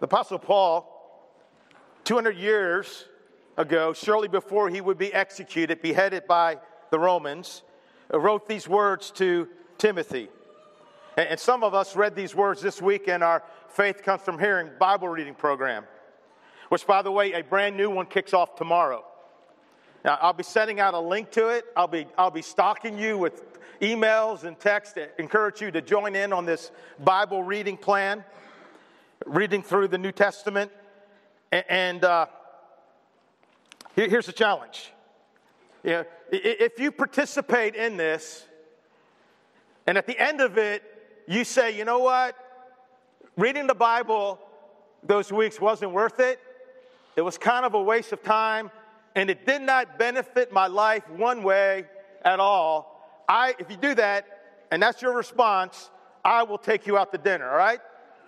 The Apostle Paul, 200 years ago, shortly before he would be executed, beheaded by the Romans, uh, wrote these words to Timothy. And some of us read these words this week in our Faith Comes From Hearing Bible reading program, which, by the way, a brand new one kicks off tomorrow. Now, I'll be sending out a link to it. I'll be, I'll be stalking you with emails and texts to encourage you to join in on this Bible reading plan, reading through the New Testament. And uh, here's the challenge. You know, if you participate in this, and at the end of it, you say, you know what? Reading the Bible those weeks wasn't worth it. It was kind of a waste of time, and it did not benefit my life one way at all. I, if you do that, and that's your response, I will take you out to dinner, all right?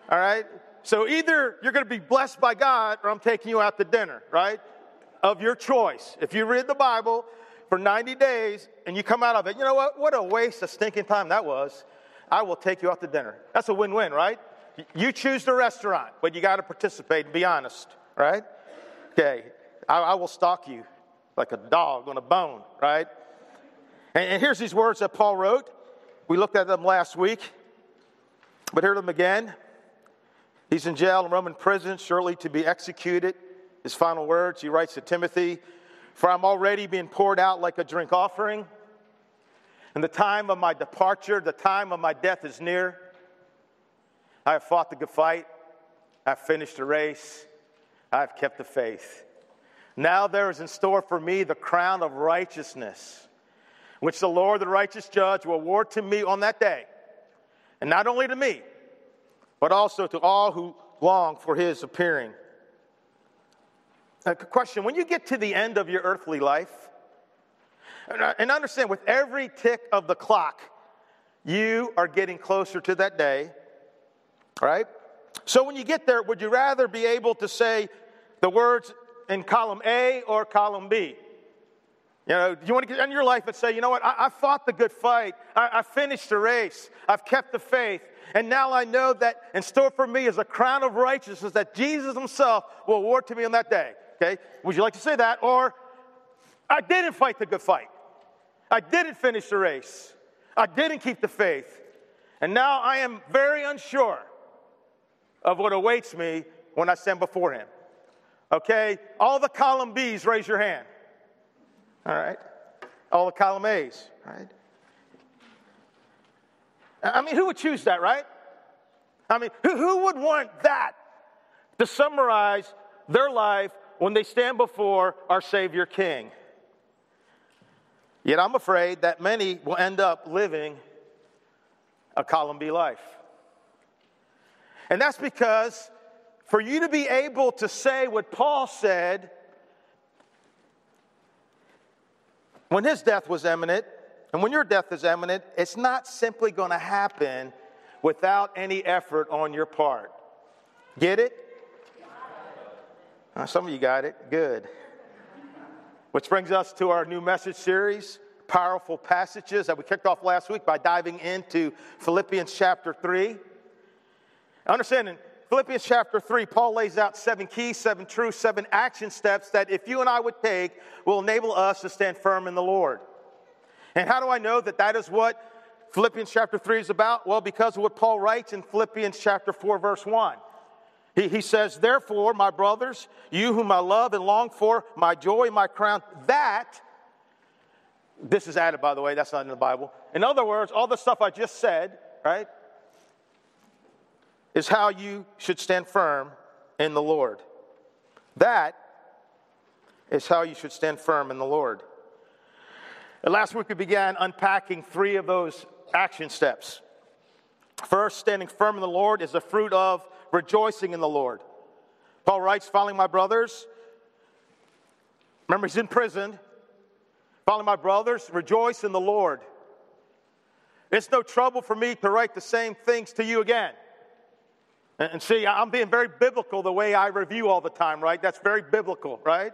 All right? So either you're going to be blessed by God or I'm taking you out to dinner, right? Of your choice. If you read the Bible for 90 days and you come out of it, you know what? What a waste of stinking time that was. I will take you out to dinner. That's a win win, right? You choose the restaurant, but you got to participate and be honest, right? Okay, I, I, will stalk you like a dog on a bone, right? And, and here's these words that Paul wrote. We looked at them last week, but hear them again. He's in jail in Roman prison, shortly to be executed. His final words, he writes to Timothy, For I'm already being poured out like a drink offering and the time of my departure, the time of my death is near. I have fought the good fight. I've finished the race. I've kept the faith. Now there is in store for me the crown of righteousness, which the Lord, the righteous judge, will award to me on that day. And not only to me, but also to all who long for his appearing. A question When you get to the end of your earthly life, and understand, with every tick of the clock, you are getting closer to that day, right? So when you get there, would you rather be able to say the words in column A or column B? You know, do you want to get in your life and say, you know what, I, I fought the good fight, I, I finished the race, I've kept the faith, and now I know that in store for me is a crown of righteousness that Jesus Himself will award to me on that day. Okay? Would you like to say that? Or I didn't fight the good fight. I didn't finish the race. I didn't keep the faith. And now I am very unsure of what awaits me when I stand before Him. Okay? All the column B's, raise your hand. All right? All the column A's, right? I mean, who would choose that, right? I mean, who, who would want that to summarize their life when they stand before our Savior King? Yet I'm afraid that many will end up living a column B life. And that's because for you to be able to say what Paul said when his death was imminent, and when your death is imminent, it's not simply going to happen without any effort on your part. Get it? Uh, some of you got it. Good. Which brings us to our new message series, powerful passages that we kicked off last week by diving into Philippians chapter 3. Understand in Philippians chapter 3, Paul lays out seven keys, seven truths, seven action steps that if you and I would take will enable us to stand firm in the Lord. And how do I know that that is what Philippians chapter 3 is about? Well, because of what Paul writes in Philippians chapter 4, verse 1. He, he says, Therefore, my brothers, you whom I love and long for, my joy, my crown, that, this is added, by the way, that's not in the Bible. In other words, all the stuff I just said, right, is how you should stand firm in the Lord. That is how you should stand firm in the Lord. And last week we began unpacking three of those action steps. First, standing firm in the Lord is the fruit of rejoicing in the Lord. Paul writes, Following my brothers, remember he's in prison. Following my brothers, rejoice in the Lord. It's no trouble for me to write the same things to you again. And see, I'm being very biblical the way I review all the time, right? That's very biblical, right?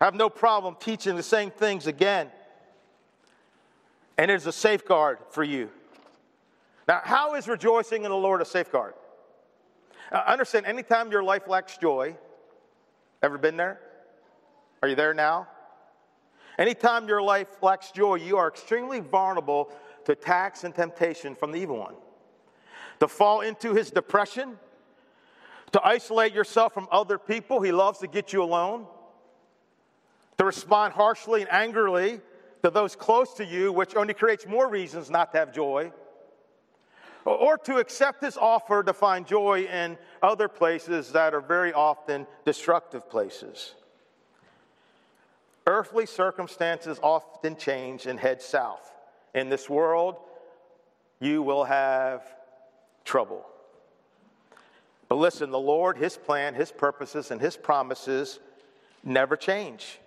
I have no problem teaching the same things again. And it's a safeguard for you. Now, how is rejoicing in the Lord a safeguard? Uh, understand, anytime your life lacks joy, ever been there? Are you there now? Anytime your life lacks joy, you are extremely vulnerable to attacks and temptation from the evil one. To fall into his depression, to isolate yourself from other people, he loves to get you alone. To respond harshly and angrily to those close to you, which only creates more reasons not to have joy. Or to accept his offer to find joy in other places that are very often destructive places. Earthly circumstances often change and head south. In this world, you will have trouble. But listen, the Lord, His plan, His purposes, and His promises never change.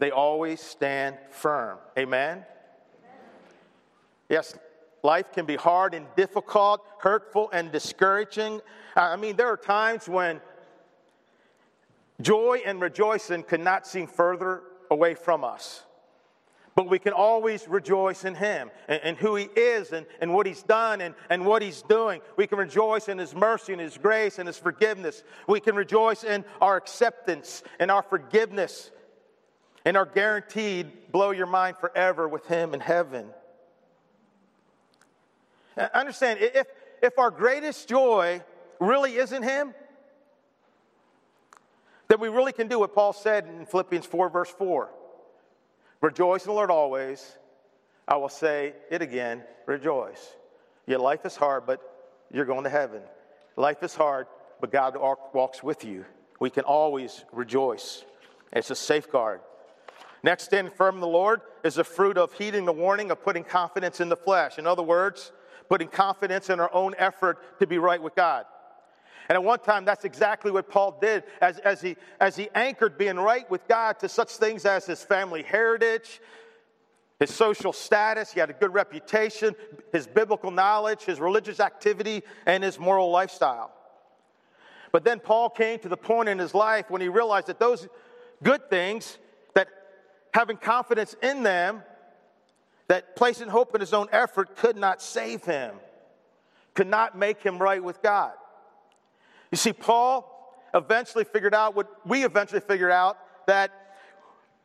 They always stand firm. Amen? Yes, life can be hard and difficult, hurtful and discouraging. I mean, there are times when joy and rejoicing could not seem further away from us. But we can always rejoice in Him and, and, who He is and, and what He's done and, and what He's doing. We can rejoice in His mercy and His grace and His forgiveness. We can rejoice in our acceptance and our forgiveness and are guaranteed blow your mind forever with Him in heaven. Uh, understand, if, if our greatest joy really isn't Him, then we really can do what Paul said in Philippians 4, verse 4. Rejoice in the Lord always. I will say it again rejoice. Your life is hard, but you're going to heaven. Life is hard, but God walks with you. We can always rejoice. It's a safeguard. Next, in the Lord is the fruit of heeding the warning of putting confidence in the flesh. In other words, putting confidence in our own effort to be right with God. And at one time, that's exactly what Paul did as, as, he, as he anchored being right with God to such things as his family heritage, his social status, he had a good reputation, his biblical knowledge, his religious activity, and his moral lifestyle. But then Paul came to the point in his life when he realized that those good things, having confidence in them, that placing hope in his own effort could not save him, could not make him right with God. You see, Paul eventually figured out what we eventually figured out that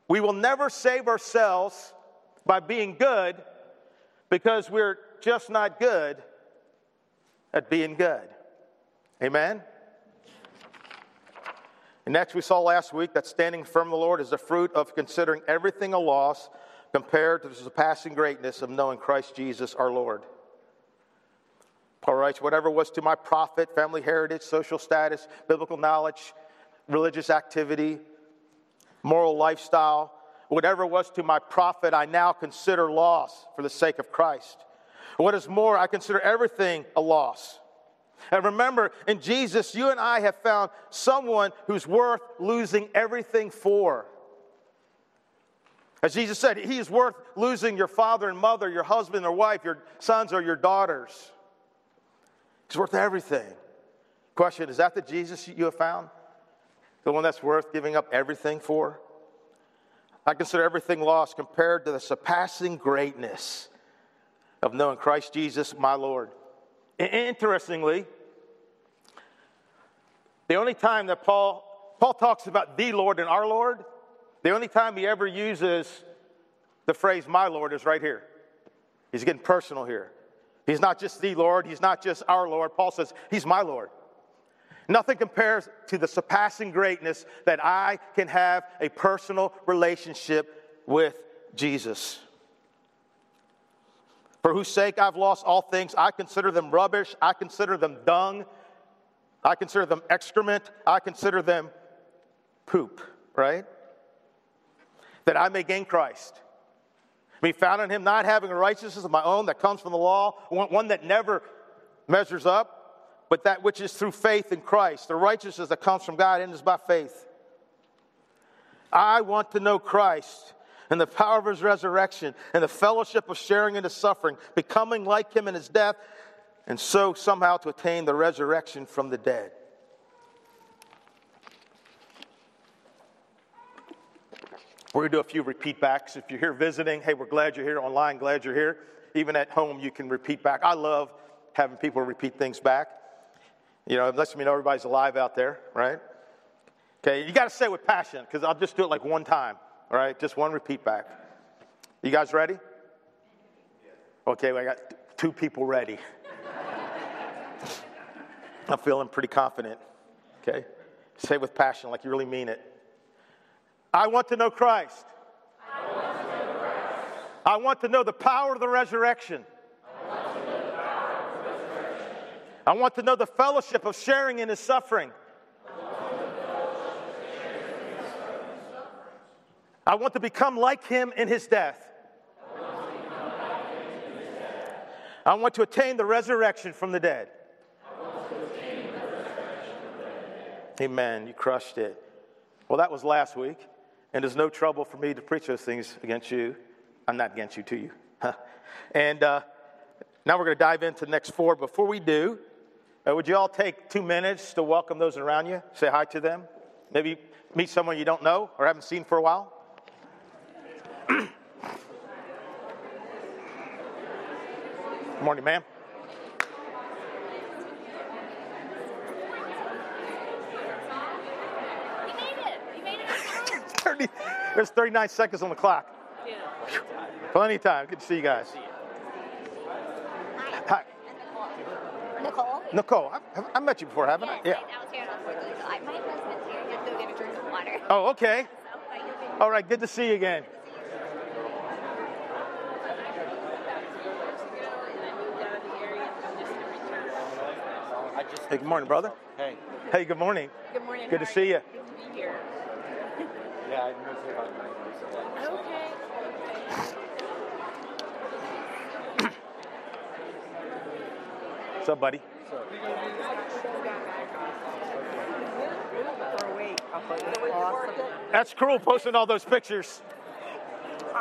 we will never save ourselves by being good because we're just not good at being good. Amen? And next, we saw last week that standing firm in the Lord is the fruit of considering everything a loss compared to the surpassing greatness of knowing Christ Jesus our Lord. Paul writes, whatever was to my profit, family heritage, social status, biblical knowledge, religious activity, moral lifestyle, whatever was to my profit, I now consider loss for the sake of Christ. What is more, I consider everything a loss. And remember, in Jesus, you and I have found someone who's worth losing everything for. As Jesus said, He is worth losing your father and mother, your husband or wife, your sons or your daughters. He's worth everything. Question Is that the Jesus you have found? The one that's worth giving up everything for? I consider everything lost compared to the surpassing greatness of knowing Christ Jesus, my Lord. Interestingly, the only time that Paul Paul talks about the Lord and our Lord, the only time he ever uses the phrase my Lord is right here. He's getting personal here. He's not just the Lord, He's not just our Lord. Paul says, He's my Lord. Nothing compares to the surpassing greatness that I can have a personal relationship with Jesus. For whose sake I've lost all things, I consider them rubbish, I consider them dung, I consider them excrement, I consider them poop, right? That I may gain Christ be found in him, not having a righteousness of my own that comes from the law, one that never measures up, but that which is through faith in Christ, the righteousness that comes from God and is by faith. I want to know Christ and the power of his resurrection and the fellowship of sharing in his suffering, becoming like him in his death, and so somehow to attain the resurrection from the dead. We're going to do a few repeat backs. If you're here visiting, hey, we're glad you're here. Online, glad you're here. Even at home, you can repeat back. I love having people repeat things back. You know, it lets me know everybody's alive out there, right? Okay, you got to say it with passion because I'll just do it like one time, all right? Just one repeat back. You guys ready? Okay, well, I got two people ready. I'm feeling pretty confident. Okay? Say with passion, like you really mean it. I want to know Christ. I want to know, Christ. I want to know the power of the resurrection. I want to know the fellowship of sharing in his suffering. I want to become like him in his death. I want to attain the resurrection from the dead. Amen. You crushed it. Well, that was last week, and there's no trouble for me to preach those things against you. I'm not against you, to you. and uh, now we're going to dive into the next four. Before we do, uh, would you all take two minutes to welcome those around you? Say hi to them. Maybe meet someone you don't know or haven't seen for a while. Good morning, ma'am. 30, there's 39 seconds on the clock. Yeah. Plenty of time. Good to see you guys. Hi. Nicole. Nicole. I, I met you before, haven't yes, I? Yeah. I was here on I, my husband's here. You have to go get a drink of water. Oh, okay. All right. Good to see you again. Hey, good morning, brother. Hey. Hey, good morning. Good morning. Good to see you. Good to be here. Yeah, I didn't know say about my Okay. What's up, buddy? for a week. I thought it was awesome. That's cool posting all those pictures.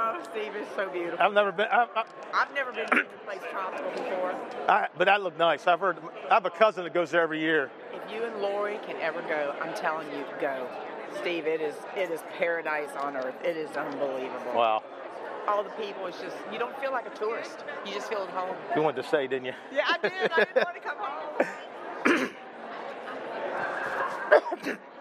Oh, Steve is so beautiful. I've never been, I, I've never been to the place tropical before. I, but that looked nice. I've heard, I have a cousin that goes there every year. If you and Lori can ever go, I'm telling you, go. Steve, it is it is paradise on earth. It is unbelievable. Wow. All the people, it's just you don't feel like a tourist. You just feel at home. You wanted to say, didn't you? Yeah, I did. I didn't want to come home.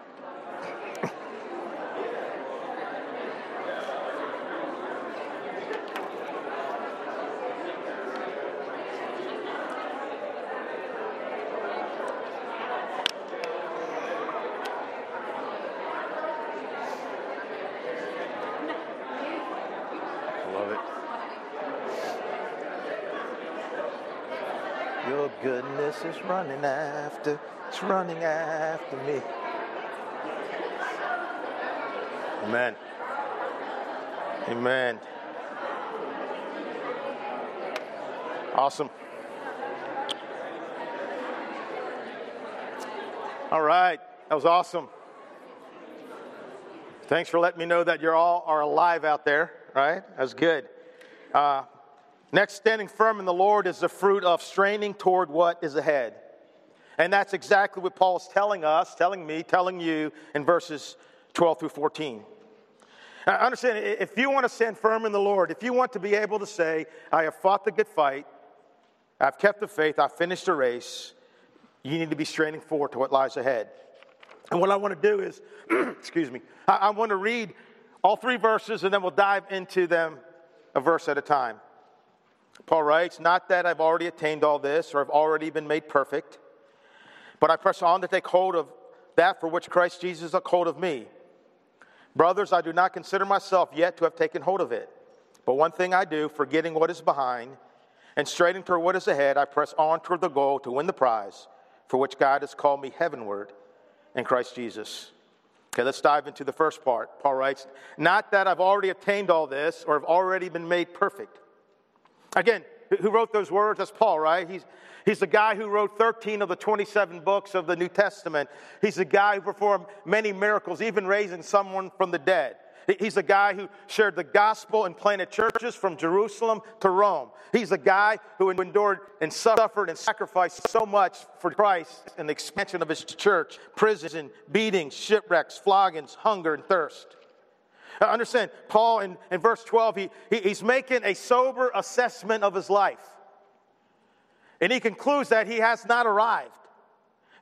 Love it. Your goodness is running after, it's running after me. Amen. Amen. Awesome. All right, that was awesome. Thanks for letting me know that you're all are alive out there, right? That's good. Uh, next, standing firm in the Lord is the fruit of straining toward what is ahead. And that's exactly what Paul's telling us, telling me, telling you in verses 12 through 14. Now, understand, if you want to stand firm in the Lord, if you want to be able to say, I have fought the good fight, I've kept the faith, I've finished the race, you need to be straining forward to what lies ahead. And what I want to do is, excuse me, I, I want to read all three verses and then we'll dive into them a verse at a time. Paul writes, Not that I've already attained all this or have already been made perfect, but I press on to take hold of that for which Christ Jesus took hold of me. Brothers, I do not consider myself yet to have taken hold of it. But one thing I do, forgetting what is behind and straining toward what is ahead, I press on toward the goal to win the prize for which God has called me heavenward in Christ Jesus. Okay, let's dive into the first part. Paul writes, Not that I've already attained all this or have already been made perfect. Again, who wrote those words? That's Paul, right? He's, he's the guy who wrote 13 of the 27 books of the New Testament. He's the guy who performed many miracles, even raising someone from the dead. He's the guy who shared the gospel and planted churches from Jerusalem to Rome. He's the guy who endured and suffered and sacrificed so much for Christ and the expansion of his church prison, beatings, shipwrecks, floggings, hunger, and thirst. Understand, Paul in, in verse 12, he, he, he's making a sober assessment of his life. And he concludes that he has not arrived.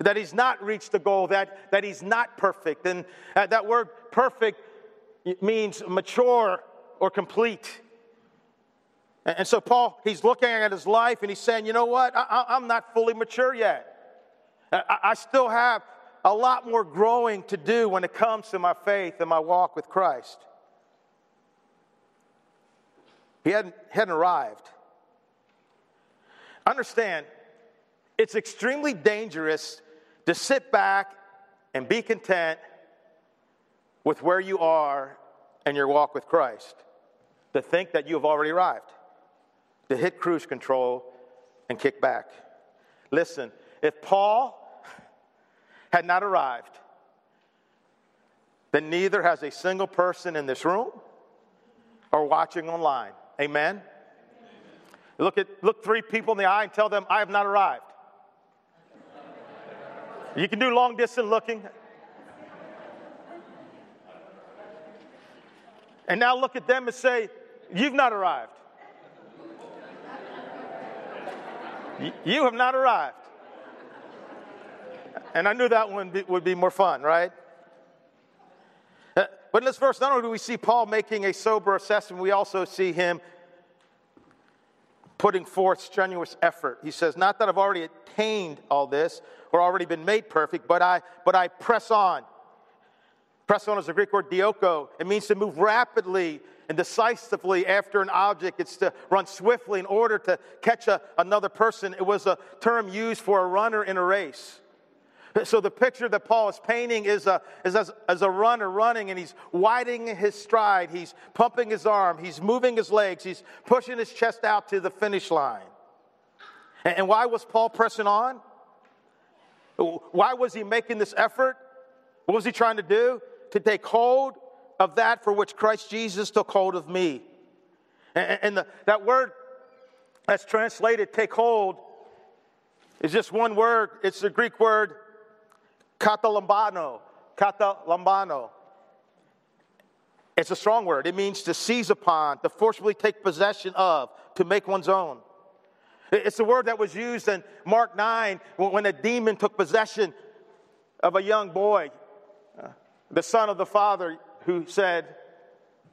that he's not reached the goal, that, that he's not perfect. And uh, that word perfect means mature or complete. And, and so, Paul, he's looking at his life and he's saying, you know what? I, am not fully mature yet. I, I still have a lot more growing to do when it comes to my faith and my walk with Christ. He hadn't, hadn't arrived. Understand, it's extremely dangerous to sit back and be content with where you are and your walk with Christ, to think that you have already arrived, to hit cruise control and kick back. Listen, if Paul had not arrived, then neither has a single person in this room or watching online. Amen? Look at look three people in the eye and tell them, I have not arrived. You can do long distance looking. And now look at them and say, You've not arrived. You have not arrived. And I knew that one would be more fun, right? Uh, but in this verse, not only do we see Paul making a sober assessment, we also see him putting forth strenuous effort. He says, Not that I've already attained all this or already been made perfect, but I, but I press on. Press on is the Greek word dioko. It means to move rapidly and decisively after an object. It's to run swiftly in order to catch a, another person. It was a term used for a runner in a race. So the picture that Paul is painting is, a, is as, as a runner running and he's widening his stride, he's pumping his arm, he's moving his legs, he's pushing his chest out to the finish line. And, and why was Paul pressing on? Why was he making this effort? What was he trying to do? To take hold of that for which Christ Jesus took hold of me. And, and the, that word that's translated take hold is just one word. It's the Greek word Katalambano. Katalambano. It's a strong word. It means to seize upon, to forcibly take possession of, to make one's own. It's a word that was used in Mark 9 when a demon took possession of a young boy, uh, the son of the father who said,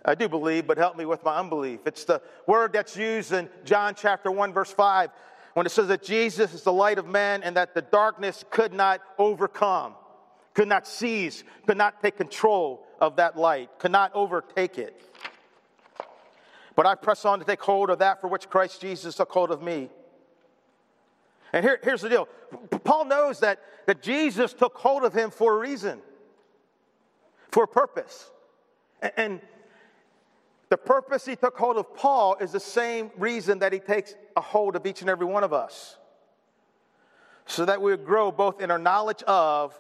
I do believe, but help me with my unbelief. It's the word that's used in John chapter 1, verse 5, when it says that Jesus is the light of man and that the darkness could not overcome could not seize, could not take control of that light, could not overtake it. But I press on to take hold of that for which Christ Jesus took hold of me. And here, here's the deal Paul knows that, that Jesus took hold of him for a reason, for a purpose. And, and the purpose he took hold of Paul is the same reason that he takes a hold of each and every one of us. So that we would grow both in our knowledge of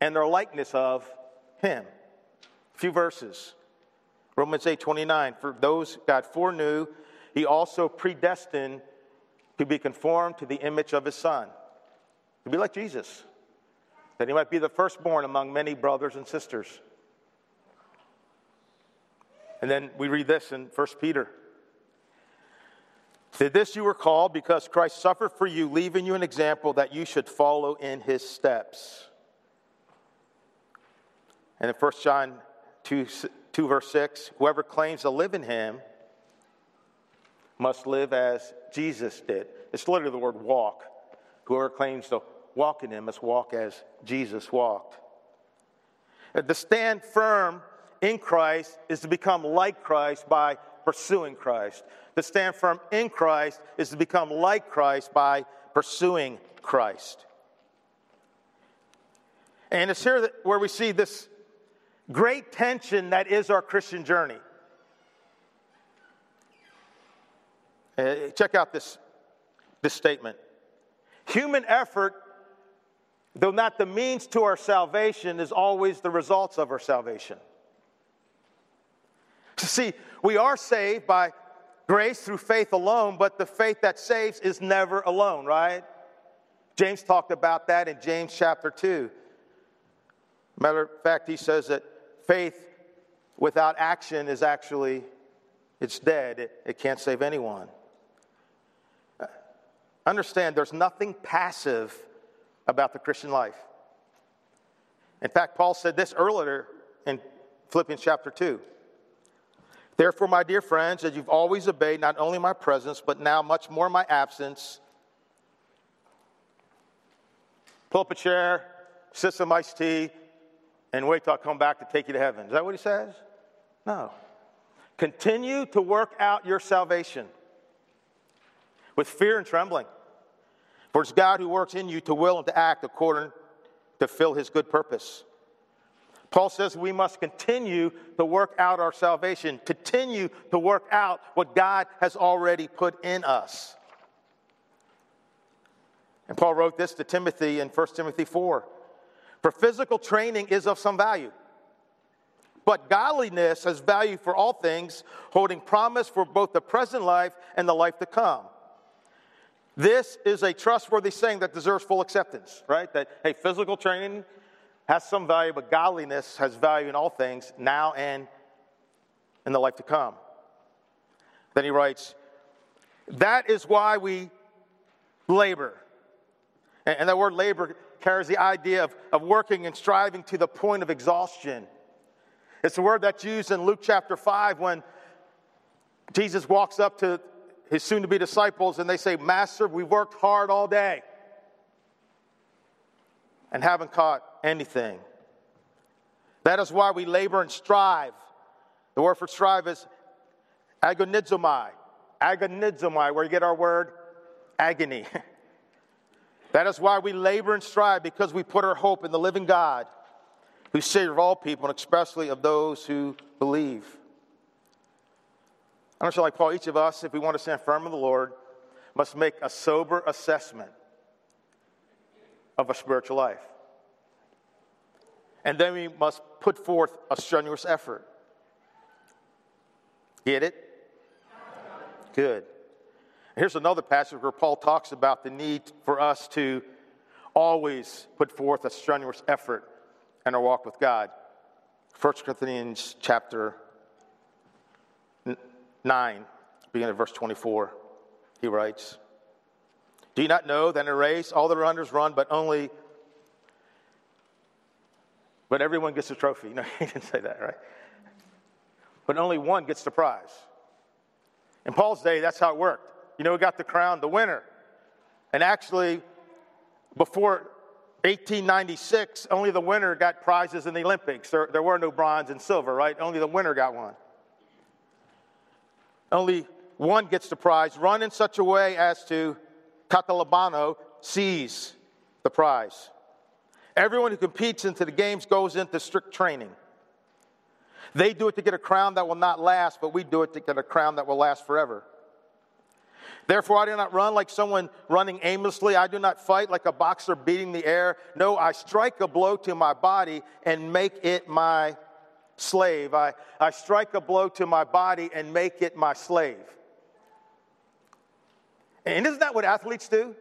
and our likeness of him. A few verses. Romans 8 29. For those God foreknew, he also predestined to be conformed to the image of his son, to be like Jesus, that he might be the firstborn among many brothers and sisters. And then we read this in 1 Peter. To this you were called because Christ suffered for you, leaving you an example that you should follow in his steps. And in 1 John 2, 2, verse 6, whoever claims to live in him must live as Jesus did. It's literally the word walk. Whoever claims to walk in him must walk as Jesus walked. And To stand firm in Christ is to become like Christ by pursuing Christ. To stand firm in Christ is to become like Christ by pursuing Christ. And it's here where we see this great tension that is our Christian journey. Uh, check out this, this statement. Human effort, though not the means to our salvation, is always the results of our salvation. See, we are saved by grace through faith alone, but the faith that saves is never alone, right? James talked about that in James chapter 2. Matter of fact, he says that faith without action is actually it's dead it, it can't save anyone understand there's nothing passive about the Christian life. In fact, Paul said this earlier in Philippians chapter 2. Therefore, my dear friends, as you've always obeyed not only my presence, but now much more my absence, pull up a chair, sit some iced tea, and wait till I come back to take you to heaven. Is that what he says? No. Continue to work out your salvation with fear and trembling. For it's God who works in you to will and to act according to fill his good purpose. Paul says we must continue to work out our salvation, continue to work out what God has already put in us. And Paul wrote this to Timothy in 1 Timothy 4 For physical training is of some value, but godliness has value for all things, holding promise for both the present life and the life to come. This is a trustworthy saying that deserves full acceptance, right? That, hey, physical training has some value, but godliness has value in all things, now and in the life to come. Then he writes, That is why we labor. And, that word labor carries the idea of, of working and striving to the point of exhaustion. It's the word that's used in Luke chapter 5 when Jesus walks up to his soon to be disciples and they say, Master, we worked hard all day and haven't caught anything. That is why we labor and strive. The word for strive is agonizomai. Agonizomai, where you get our word agony. that is why we labor and strive because we put our hope in the living God who saved all people and especially of those who believe. I don't know, like Paul, each of us, if we want to stand firm in the Lord, must make a sober assessment of a spiritual life. And then we must put forth a strenuous effort. Get it? Good. Here's another passage where Paul talks about the need for us to always put forth a strenuous effort in our walk with God. 1 Corinthians chapter 9, beginning at verse 24, he writes, Do you not know that in a race all the runners run, but only but everyone gets a trophy. No, he didn't say that, right? But only one gets the prize. In Paul's day, that's how it worked. You know, we got the crown, the winner. And actually, before 1896, only the winner got prizes in the Olympics. There, there were no bronze and silver, right? Only the winner got one. Only one gets the prize. Run in such a way as to Katalambano seize the prize. Everyone who competes into the games goes into strict training. They do it to get a crown that will not last, but we do it to get a crown that will last forever. Therefore, I do not run like someone running aimlessly. I do not fight like a boxer beating the air. No, I strike a blow to my body and make it my slave. I, I strike a blow to my body and make it my slave. And isn't that what athletes do?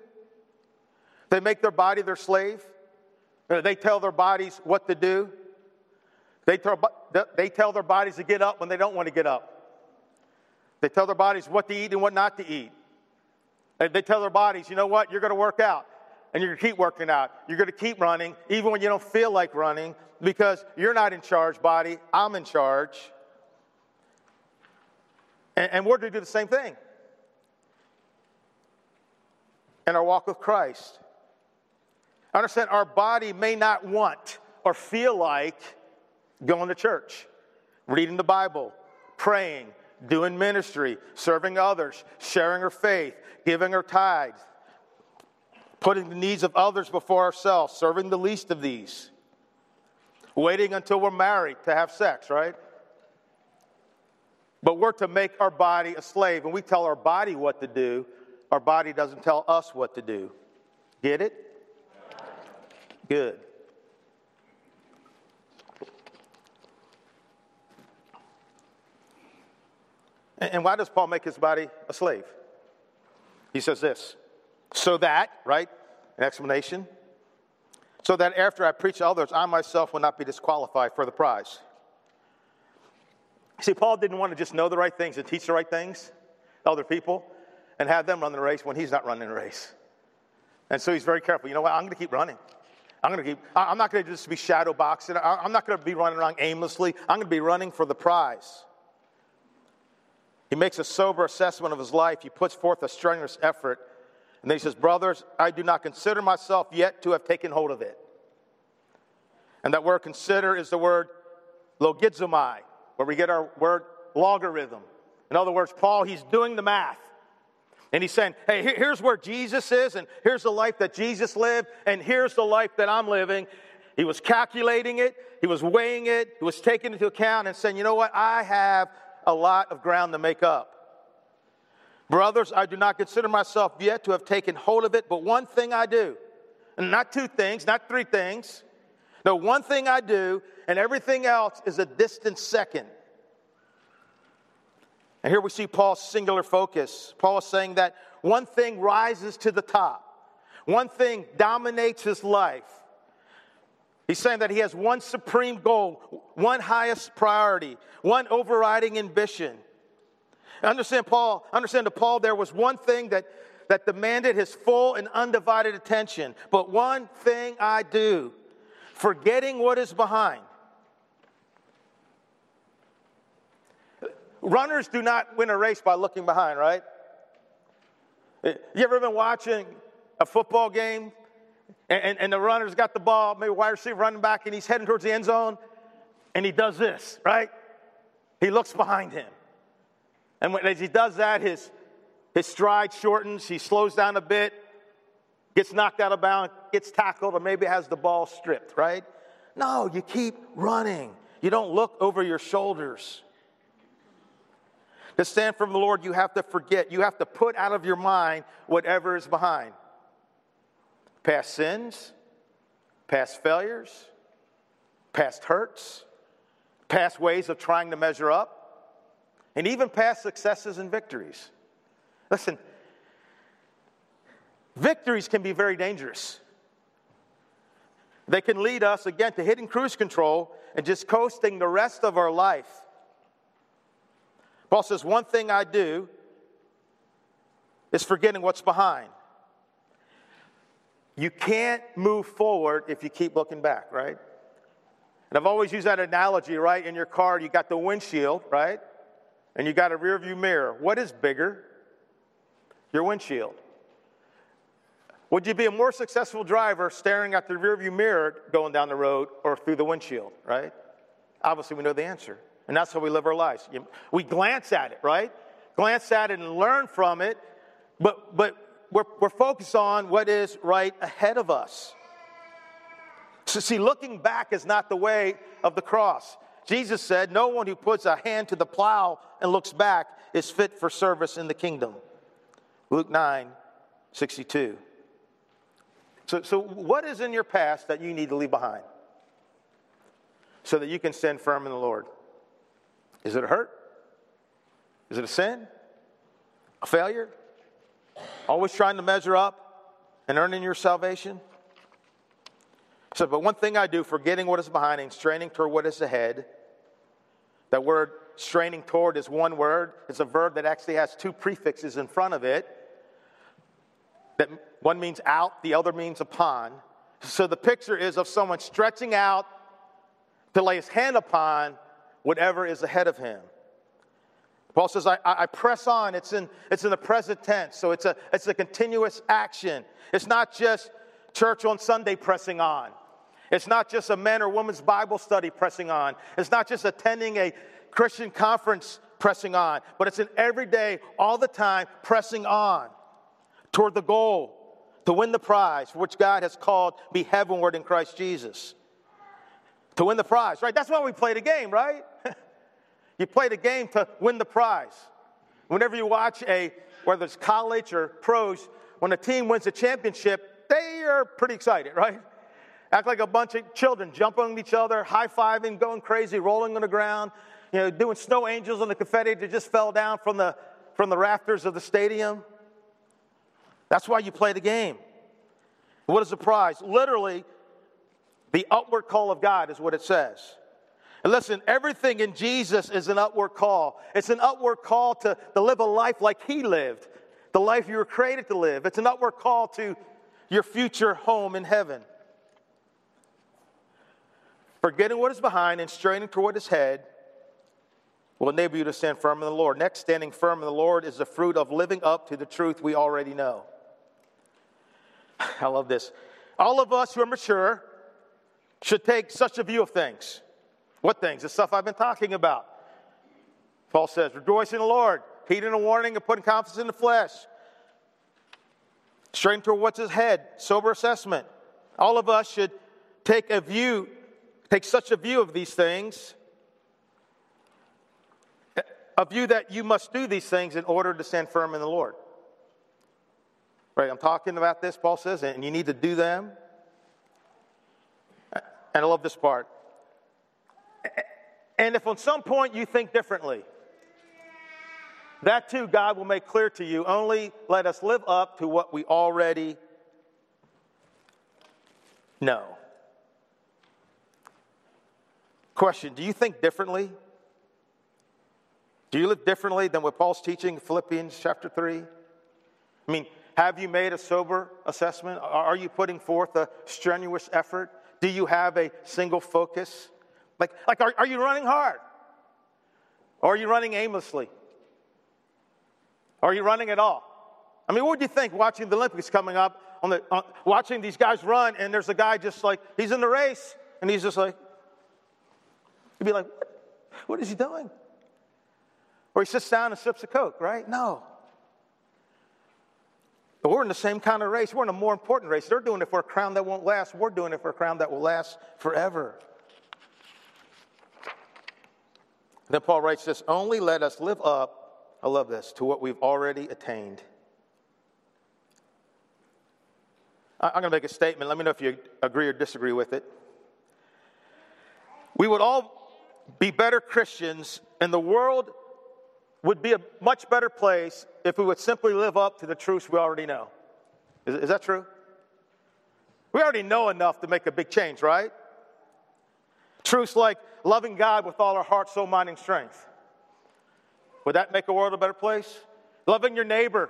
They make their body their slave. Uh, they tell their bodies what to do. They tell, they tell their bodies to get up when they don't want to get up. They tell their bodies what to eat and what not to eat. They tell their bodies, you know what, you're going to work out and you're going to keep working out. You're going to keep running even when you don't feel like running because you're not in charge, body. I'm in charge. And, and we're going to do the same thing in our walk with Christ. I understand, our body may not want or feel like going to church, reading the Bible, praying, doing ministry, serving others, sharing our faith, giving our tithes, putting the needs of others before ourselves, serving the least of these, waiting until we're married to have sex, right? But we're to make our body a slave, and we tell our body what to do. Our body doesn't tell us what to do. Get it? Good. And why does Paul make his body a slave? He says this so that, right? An explanation. So that after I preach to others, I myself will not be disqualified for the prize. See, Paul didn't want to just know the right things and teach the right things to other people and have them run the race when he's not running the race. And so he's very careful. You know what? I'm going to keep running. I'm going to keep, I'm not going to just be shadow boxing. I'm not going to be running around aimlessly. I'm going to be running for the prize. He makes a sober assessment of his life. He puts forth a strenuous effort. And then he says, Brothers, I do not consider myself yet to have taken hold of it. And that word consider is the word logizomai, where we get our word logarithm. In other words, Paul, he's doing the math. And he's saying, hey, here's where Jesus is, and here's the life that Jesus lived, and here's the life that I'm living. He was calculating it, he was weighing it, he was taking into account and saying, you know what, I have a lot of ground to make up. Brothers, I do not consider myself yet to have taken hold of it, but one thing I do, and not two things, not three things. No, one thing I do, and everything else is a distant second. And here we see Paul's singular focus. Paul is saying that one thing rises to the top, one thing dominates his life. He's saying that he has one supreme goal, one highest priority, one overriding ambition. Understand, Paul, understand to Paul, there was one thing that, that demanded his full and undivided attention. But one thing I do, forgetting what is behind Runners do not win a race by looking behind, right? You ever been watching a football game and, and, and the runner's got the ball, maybe wide receiver running back, and he's heading towards the end zone, and he does this, right? He looks behind him. And when, as he does that, his, his stride shortens, he slows down a bit, gets knocked out of bounds, gets tackled, or maybe has the ball stripped, right? No, you keep running. You don't look over your shoulders. To stand from the Lord, you have to forget. You have to put out of your mind whatever is behind past sins, past failures, past hurts, past ways of trying to measure up, and even past successes and victories. Listen, victories can be very dangerous. They can lead us, again, to hitting cruise control and just coasting the rest of our life. Paul says, One thing I do is forgetting what's behind. You can't move forward if you keep looking back, right? And I've always used that analogy, right? In your car, you got the windshield, right? And you got a rearview mirror. What is bigger? Your windshield. Would you be a more successful driver staring at the rearview mirror going down the road or through the windshield, right? Obviously, we know the answer. And that's how we live our lives. We glance at it, right? Glance at it and learn from it, but, but we're, we're focused on what is right ahead of us. So, see, looking back is not the way of the cross. Jesus said, No one who puts a hand to the plow and looks back is fit for service in the kingdom. Luke 9, 62. So, so what is in your past that you need to leave behind so that you can stand firm in the Lord? Is it a hurt? Is it a sin? A failure? Always trying to measure up and earning your salvation? So, but one thing I do, forgetting what is behind and straining toward what is ahead. That word straining toward is one word. It's a verb that actually has two prefixes in front of it. That one means out, the other means upon. So the picture is of someone stretching out to lay his hand upon whatever is ahead of him. Paul says, I, I, press on. It's in, it's in the present tense, so it's a, it's a continuous action. It's not just church on Sunday pressing on. It's not just a man or woman's Bible study pressing on. It's not just attending a Christian conference pressing on, but it's an everyday, all the time pressing on toward the goal to win the prize for which God has called me heavenward in Christ Jesus to win the prize, right? That's why we play the game, right? you play the game to win the prize. Whenever you watch a, whether it's college or pros, when a team wins a championship, they are pretty excited, right? Act like a bunch of children jumping on each other, high fiving, going crazy, rolling on the ground, you know, doing snow angels on the confetti that just fell down from the, from the rafters of the stadium. That's why you play the game. What is the prize? Literally, the upward call of God is what it says. And listen, everything in Jesus is an upward call. It's an upward call to, to live a life like He lived, the life you were created to live. It's an upward call to, your future home in heaven. Forgetting what is behind and straining toward his head will enable you to stand firm in the Lord. Next, standing firm in the Lord is the fruit of living up to the truth we already know. I love this. All of us who are mature should take such a view of things. What things? The stuff I've been talking about. Paul says, Rejoice in the Lord, heeding a warning and putting confidence in the flesh. Straighten toward what's his head, sober assessment. All of us should take a view, take such a view of these things, a view that you must do these things in order to stand firm in the Lord. Right, I'm talking about this, Paul says, and you need to do them. And I love this part. And if on some point you think differently, that too God will make clear to you. Only let us live up to what we already know. Question Do you think differently? Do you live differently than what Paul's teaching in Philippians chapter 3? I mean, have you made a sober assessment? Are you putting forth a strenuous effort? Do you have a single focus? Like, like are, are you running hard? Or are you running aimlessly? Are you running at all? I mean, what would you think watching the Olympics coming up, on the, uh, watching these guys run, and there's a guy just like, he's in the race, and he's just like, you'd be like, what, what is he doing? Or he sits down and sips a Coke, right? No. But we're in the same kind of race. We're in a more important race. They're doing it for a crown that won't last. We're doing it for a crown that will last forever. Then Paul writes this only let us live up, I love this, to what we've already attained. I'm going to make a statement. Let me know if you agree or disagree with it. We would all be better Christians, and the world would be a much better place if we would simply live up to the truths we already know. Is, is that true? We already know enough to make a big change, right? Truths like loving God with all our heart, soul, mind, and strength. Would that make a world a better place? Loving your neighbor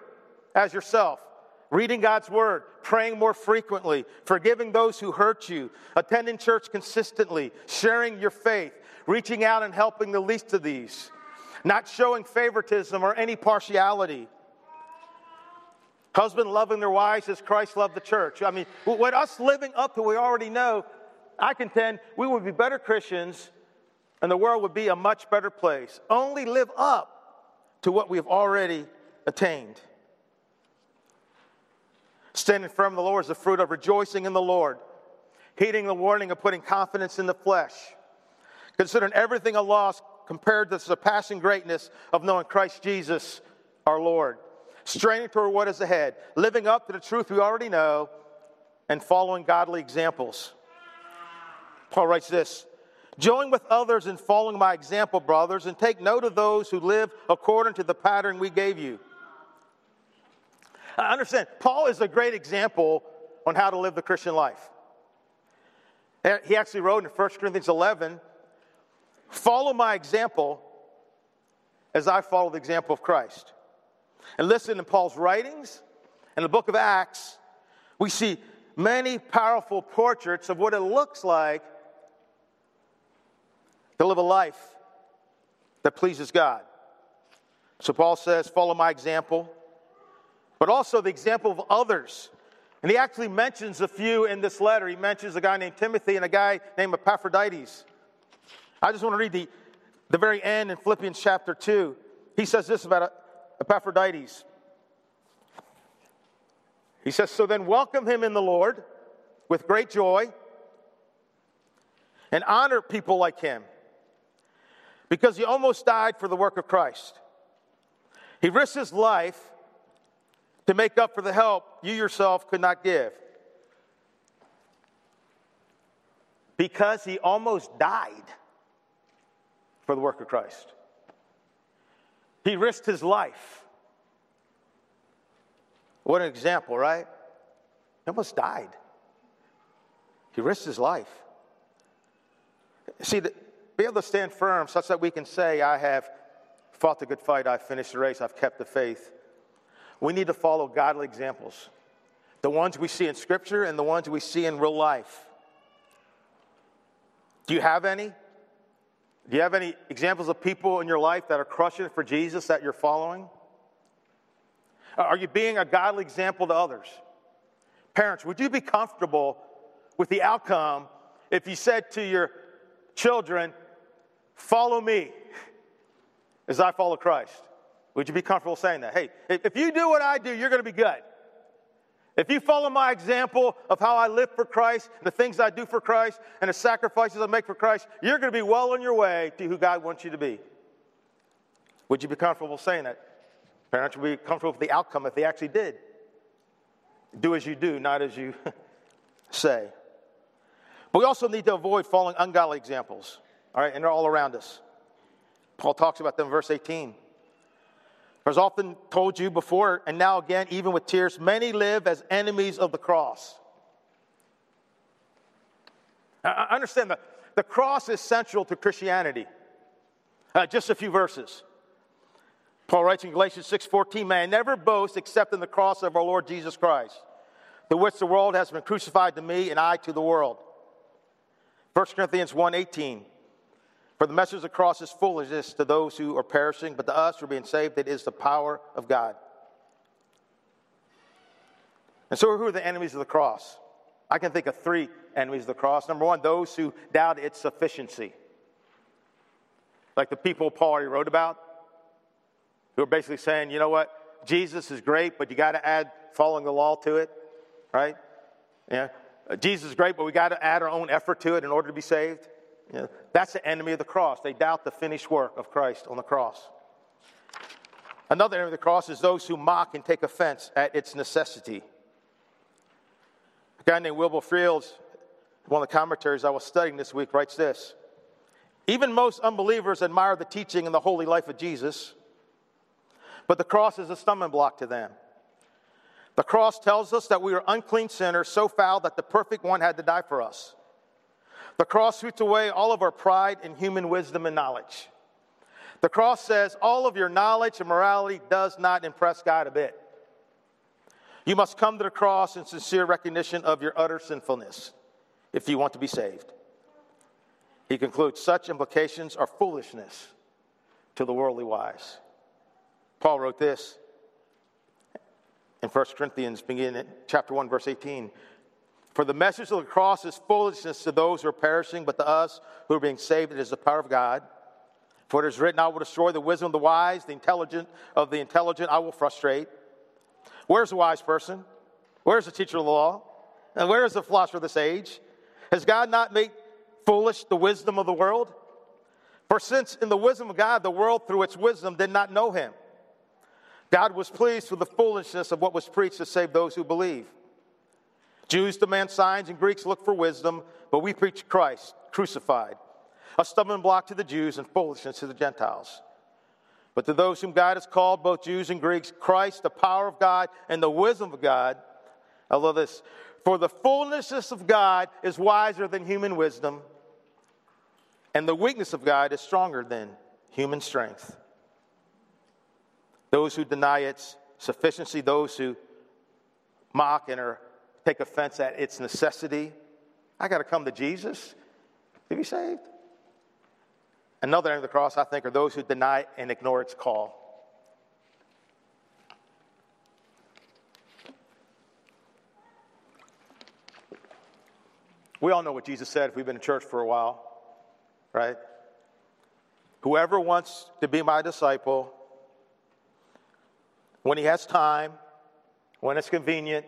as yourself, reading God's word, praying more frequently, forgiving those who hurt you, attending church consistently, sharing your faith, reaching out and helping the least of these not showing favoritism or any partiality. Husband loving their wives as Christ loved the church. I mean, with us living up to what we already know, I contend we would be better Christians and the world would be a much better place. Only live up to what we have already attained. Standing firm in the Lord is the fruit of rejoicing in the Lord, heeding the warning of putting confidence in the flesh, considering everything a loss compared to the surpassing greatness of knowing Christ Jesus our Lord. Straining toward what is ahead, living up to the truth we already know, and following godly examples. Paul writes this Join with others in following my example, brothers, and take note of those who live according to the pattern we gave you. I understand, Paul is a great example on how to live the Christian life. He actually wrote in 1 Corinthians 11 Follow my example as I follow the example of Christ. And listen in Paul's writings in the book of Acts, we see many powerful portraits of what it looks like to live a life that pleases God. So Paul says, Follow my example, but also the example of others. And he actually mentions a few in this letter. He mentions a guy named Timothy and a guy named Epaphroditus. I just want to read the, the very end in Philippians chapter 2. He says this about Epaphroditus. He says, So then welcome him in the Lord with great joy and honor people like him because he almost died for the work of Christ. He risked his life to make up for the help you yourself could not give. Because he almost died for the work of Christ. He risked his life. What an example, right? He almost died. He risked his life. See, to be able to stand firm such that we can say, I have fought the good fight, I've finished the race, I've kept the faith. We need to follow godly examples. the ones we see in Scripture and the ones we see in real life. Do you have any? Do you have any examples of people in your life that are crushing for Jesus that you're following? Uh, are you being a godly example to others? Parents, would you be comfortable with the outcome if you said to your children, Follow me as I follow Christ? Would you be comfortable saying that? Hey, if you do what I do, you're going to be good. If you follow my example of how I live for Christ, the things I do for Christ, and the sacrifices I make for Christ, you're going to be well on your way to who God wants you to be. Would you be comfortable saying that? Parents would be comfortable with the outcome if they actually did. Do as you do, not as you say. But we also need to avoid following ungodly examples, all right, and they're all around us. Paul talks about them in verse 18. As often told you before, and now again, even with tears, many live as enemies of the cross. I understand that the cross is central to Christianity. Uh, just a few verses. Paul writes in Galatians 6:14, "May I never boast except in the cross of our Lord Jesus Christ, the which the world has been crucified to me, and I to the world." 1 Corinthians 1:18, for the message of the cross is foolishness to those who are perishing, but to us who are being saved, it is the power of God. And so, who are the enemies of the cross? I can think of three enemies of the cross. Number one, those who doubt its sufficiency. Like the people Paul already wrote about, who are basically saying, you know what, Jesus is great, but you got to add following the law to it, right? Yeah. Uh, Jesus is great, but we got to add our own effort to it in order to be saved. You know, that's the enemy of the cross. They doubt the finished work of Christ on the cross. Another enemy of the cross is those who mock and take offense at its necessity. A guy named Wilbur Fields, one of the commentaries I was studying this week, writes this Even most unbelievers admire the teaching and the holy life of Jesus, but the cross is a stumbling block to them. The cross tells us that we are unclean sinners, so foul that the perfect one had to die for us. The cross sweeps away all of our pride and human wisdom and knowledge. The cross says all of your knowledge and morality does not impress God a bit. You must come to the cross in sincere recognition of your utter sinfulness if you want to be saved. He concludes such implications are foolishness to the worldly wise. Paul wrote this in 1 Corinthians, beginning chapter 1, verse 18. For the message of the cross is foolishness to those who are perishing, but to us who are being saved, it is the power of God. For it is written, I will destroy the wisdom of the wise, the intelligent of the intelligent I will frustrate. Where's the wise person? Where's the teacher of the law? And where is the philosopher of this age? Has God not made foolish the wisdom of the world? For since in the wisdom of God, the world through its wisdom did not know him, God was pleased with the foolishness of what was preached to save those who believe. Jews demand signs and Greeks look for wisdom, but we preach Christ crucified, a stumbling block to the Jews and foolishness to the Gentiles. But to those whom God has called, both Jews and Greeks, Christ, the power of God and the wisdom of God. I love this. For the fullness of God is wiser than human wisdom, and the weakness of God is stronger than human strength. Those who deny its sufficiency, those who mock and are take offense at its necessity. I got to come to Jesus to be saved. Another end of the cross, I think, are those who deny and ignore its call. We all know what Jesus said if we've been in church for a while, right? Whoever wants to be my disciple, when he has time, when it's convenient,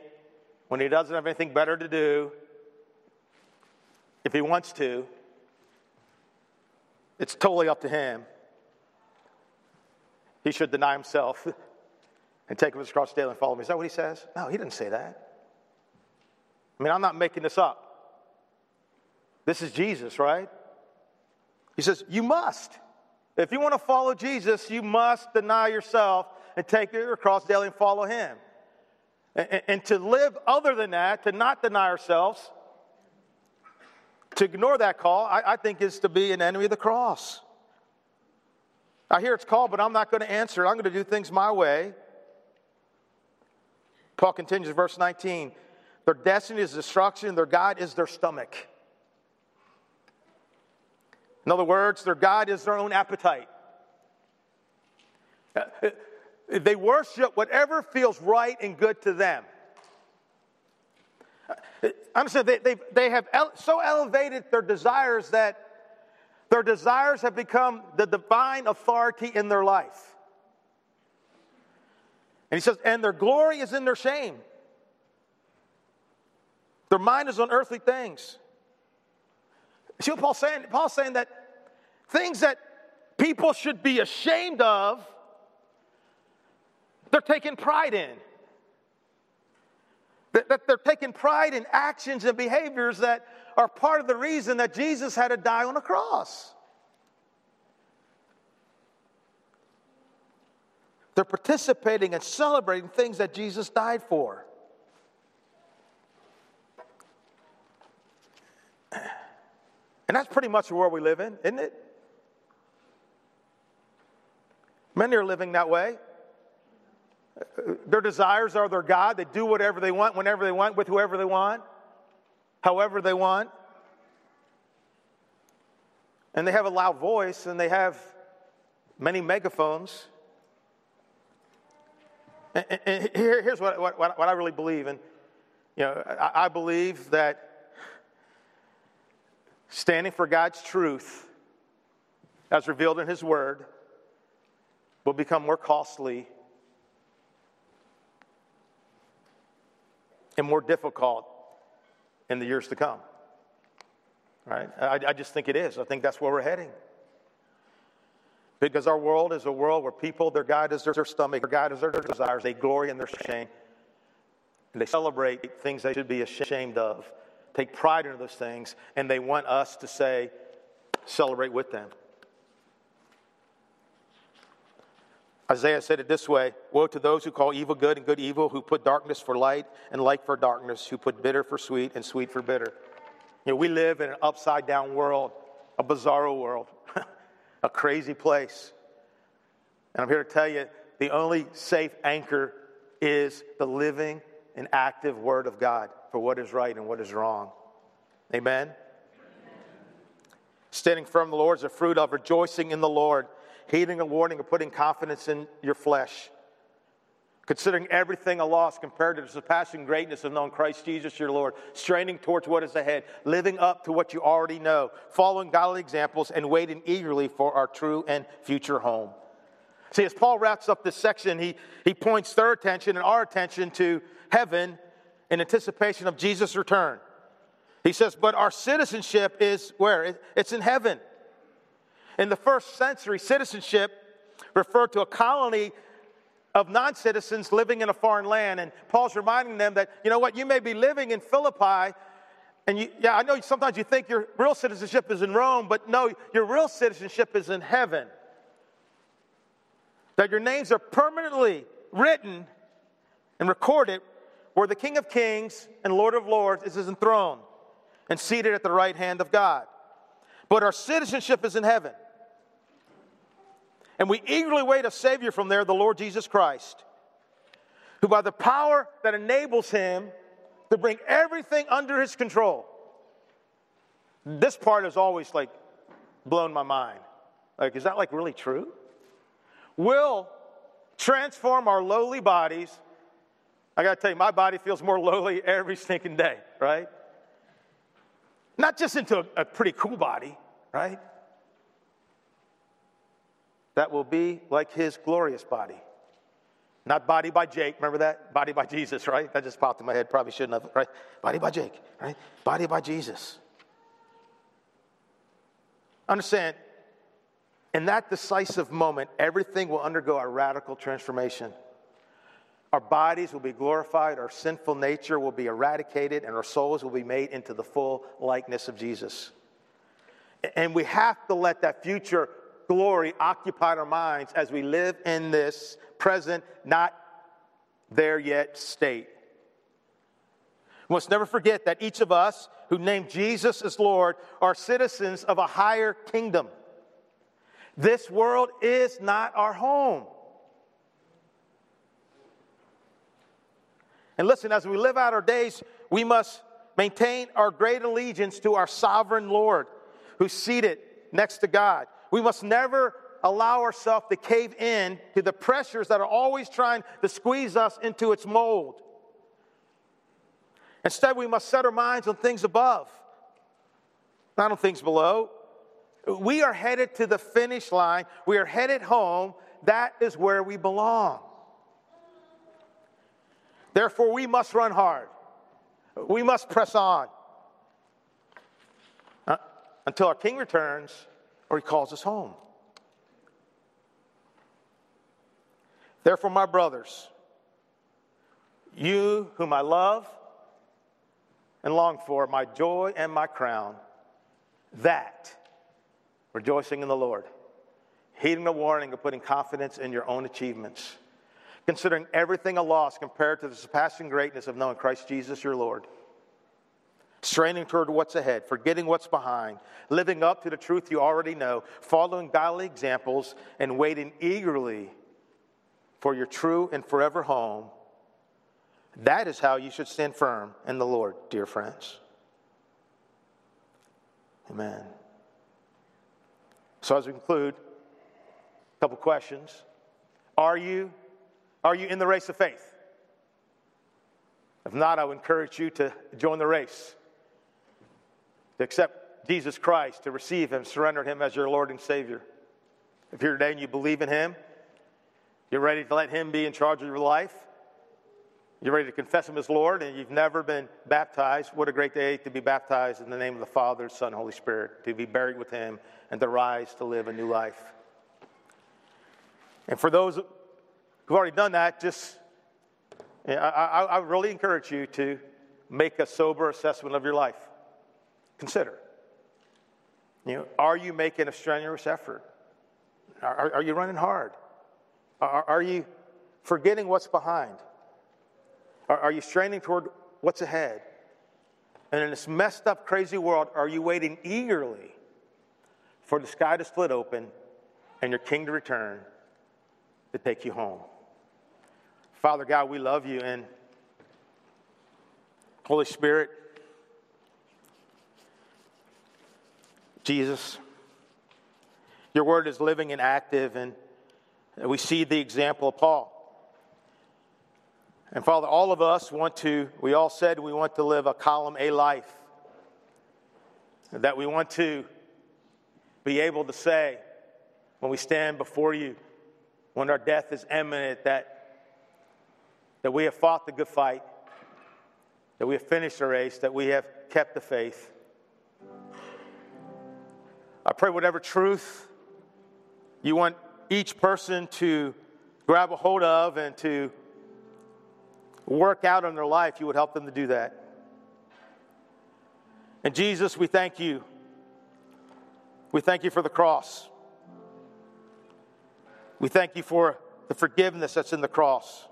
when he doesn't have anything better to do, if he wants to, it's totally up to him. He should deny himself and take up his cross daily and follow me. Is that what he says? No, he didn't say that. I mean, I'm not making this up. This is Jesus, right? He says, You must. If you want to follow Jesus, you must deny yourself and take your cross daily and follow him. And, to live other than that, to not deny ourselves, to ignore that call, I, I think is to be an enemy of the cross. I hear it's called, but I'm not going to answer. I'm going to do things my way. Paul continues, verse 19. Their destiny is destruction, their God is their stomach. In other words, their God is their own appetite. Uh, uh, They worship whatever feels right and good to them. Understand, they, they, they have ele- so elevated their desires that their desires have become the divine authority in their life. And he says, and their glory is in their shame. Their mind is on earthly things. See what Paul's saying? Paul's saying that things that people should be ashamed of, they're taking pride in. That, they're taking pride in actions and behaviors that are part of the reason that Jesus had to die on a cross. They're participating and celebrating things that Jesus died for. And that's pretty much the world we live in, isn't it? Many are living that way. Their desires are their God. They do whatever they want, whenever they want, with whoever they want, however they want. And they have a loud voice and they have many megaphones. And, and here, here's what, what, what, I really believe. And, you know, I believe that standing for God's truth as revealed in His Word will become more costly and more difficult in the years to come. Right? I, I just think it is. I think that's where we're heading. Because our world is a world where people, their God is their stomach, their God is their desires, they glory in their shame, and they celebrate things they should be ashamed of, take pride in those things, and they want us to say, celebrate with them. Isaiah said it this way Woe to those who call evil good and good evil, who put darkness for light and light for darkness, who put bitter for sweet and sweet for bitter. You know, we live in an upside down world, a bizarro world, a crazy place. And I'm here to tell you the only safe anchor is the living and active Word of God for what is right and what is wrong. Amen? Amen. Standing firm the Lord is a fruit of rejoicing in the Lord heeding a warning or putting confidence in your flesh. Considering everything a loss compared to the surpassing greatness of knowing Christ Jesus your Lord, straining towards what is ahead, living up to what you already know, following godly examples, and waiting eagerly for our true and future home. See, as Paul wraps up this section, he, he points their attention and our attention to heaven in anticipation of Jesus' return. He says, But our citizenship is where? It's in heaven. In the first century, citizenship referred to a colony of non citizens living in a foreign land. And Paul's reminding them that, you know what, you may be living in Philippi. And you, yeah, I know sometimes you think your real citizenship is in Rome, but no, your real citizenship is in heaven. That your names are permanently written and recorded where the King of Kings and Lord of Lords is enthroned and seated at the right hand of God. But our citizenship is in heaven. And we eagerly wait a Savior from there, the Lord Jesus Christ, who by the power that enables him to bring everything under his control. This part has always like blown my mind. Like, is that like really true? Will transform our lowly bodies. I got to tell you, my body feels more lowly every stinking day, right? Not just into a, a pretty cool body, right? That will be like his glorious body. Not body by Jake. Remember that? Body by Jesus, right? That just popped in my head. Probably shouldn't have, right? Body by Jake, right? Body by Jesus. Understand, in that decisive moment, everything will undergo a radical transformation. Our bodies will be glorified, our sinful nature will be eradicated, and our souls will be made into the full likeness of Jesus. And we have to let that future glory occupy our minds as we live in this present, not there yet state. We must never forget that each of us who name Jesus as Lord are citizens of a higher kingdom. This world is not our home. And listen, as we live out our days, We must maintain our great allegiance to our sovereign Lord who's seated next to God. We must never allow ourselves to cave in to the pressures that are always trying to squeeze us into its mold. Instead, we must set our minds on things above, not on things below. We are headed to the finish line, we are headed home. That is where we belong. Therefore, we must run hard. We must press on uh, until our King returns or he calls us home. Therefore, my brothers, you whom I love and long for, my joy and my crown, that, rejoicing in the Lord, heeding the warning of putting confidence in your own achievements, considering everything a loss compared to the surpassing greatness of knowing Christ Jesus your Lord. Straining toward what's ahead, forgetting what's behind, living up to the truth you already know, following godly examples, and waiting eagerly for your true and forever home. That is how you should stand firm in the Lord, dear friends. Amen. So, as we conclude, a couple questions. Are you, are you in the race of faith? If not, I would encourage you to join the race, to accept Jesus Christ, to receive Him, surrender Him as your Lord and Savior. If you're today and you believe in Him, you're ready to let Him be in charge of your life. You're ready to confess Him as Lord, and you've never been baptized. What a great day to be baptized in the name of the Father, Son, Holy Spirit, to be buried with Him, and to rise to live a new life. And for those who've already done that, just I, I, I really encourage you to make a sober assessment of your life. Consider. You know, are you making a strenuous effort? Are, are you running hard? Are, are you forgetting what's behind? Are, are you straining toward what's ahead? And in this messed up, crazy world, are you waiting eagerly for the sky to split open and your king to return to take you home? Father God, we love you and Holy Spirit, Jesus, your word is living and active and we see the example of Paul. And Father, all of us want to, we all said we want to live a column A life. That we want to be able to say, when we stand before you, when our death is imminent, that, that we have fought the good fight, that we have finished the race, that we have kept the faith. I pray whatever truth you want each person to grab a hold of and to work out in their life, you would help them to do that. And Jesus, we thank you. We thank you for the cross. We thank you for the forgiveness that's in the cross.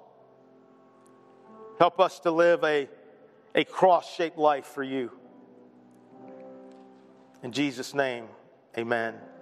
Help us to live a, a cross shaped life for you. In Jesus' name, amen.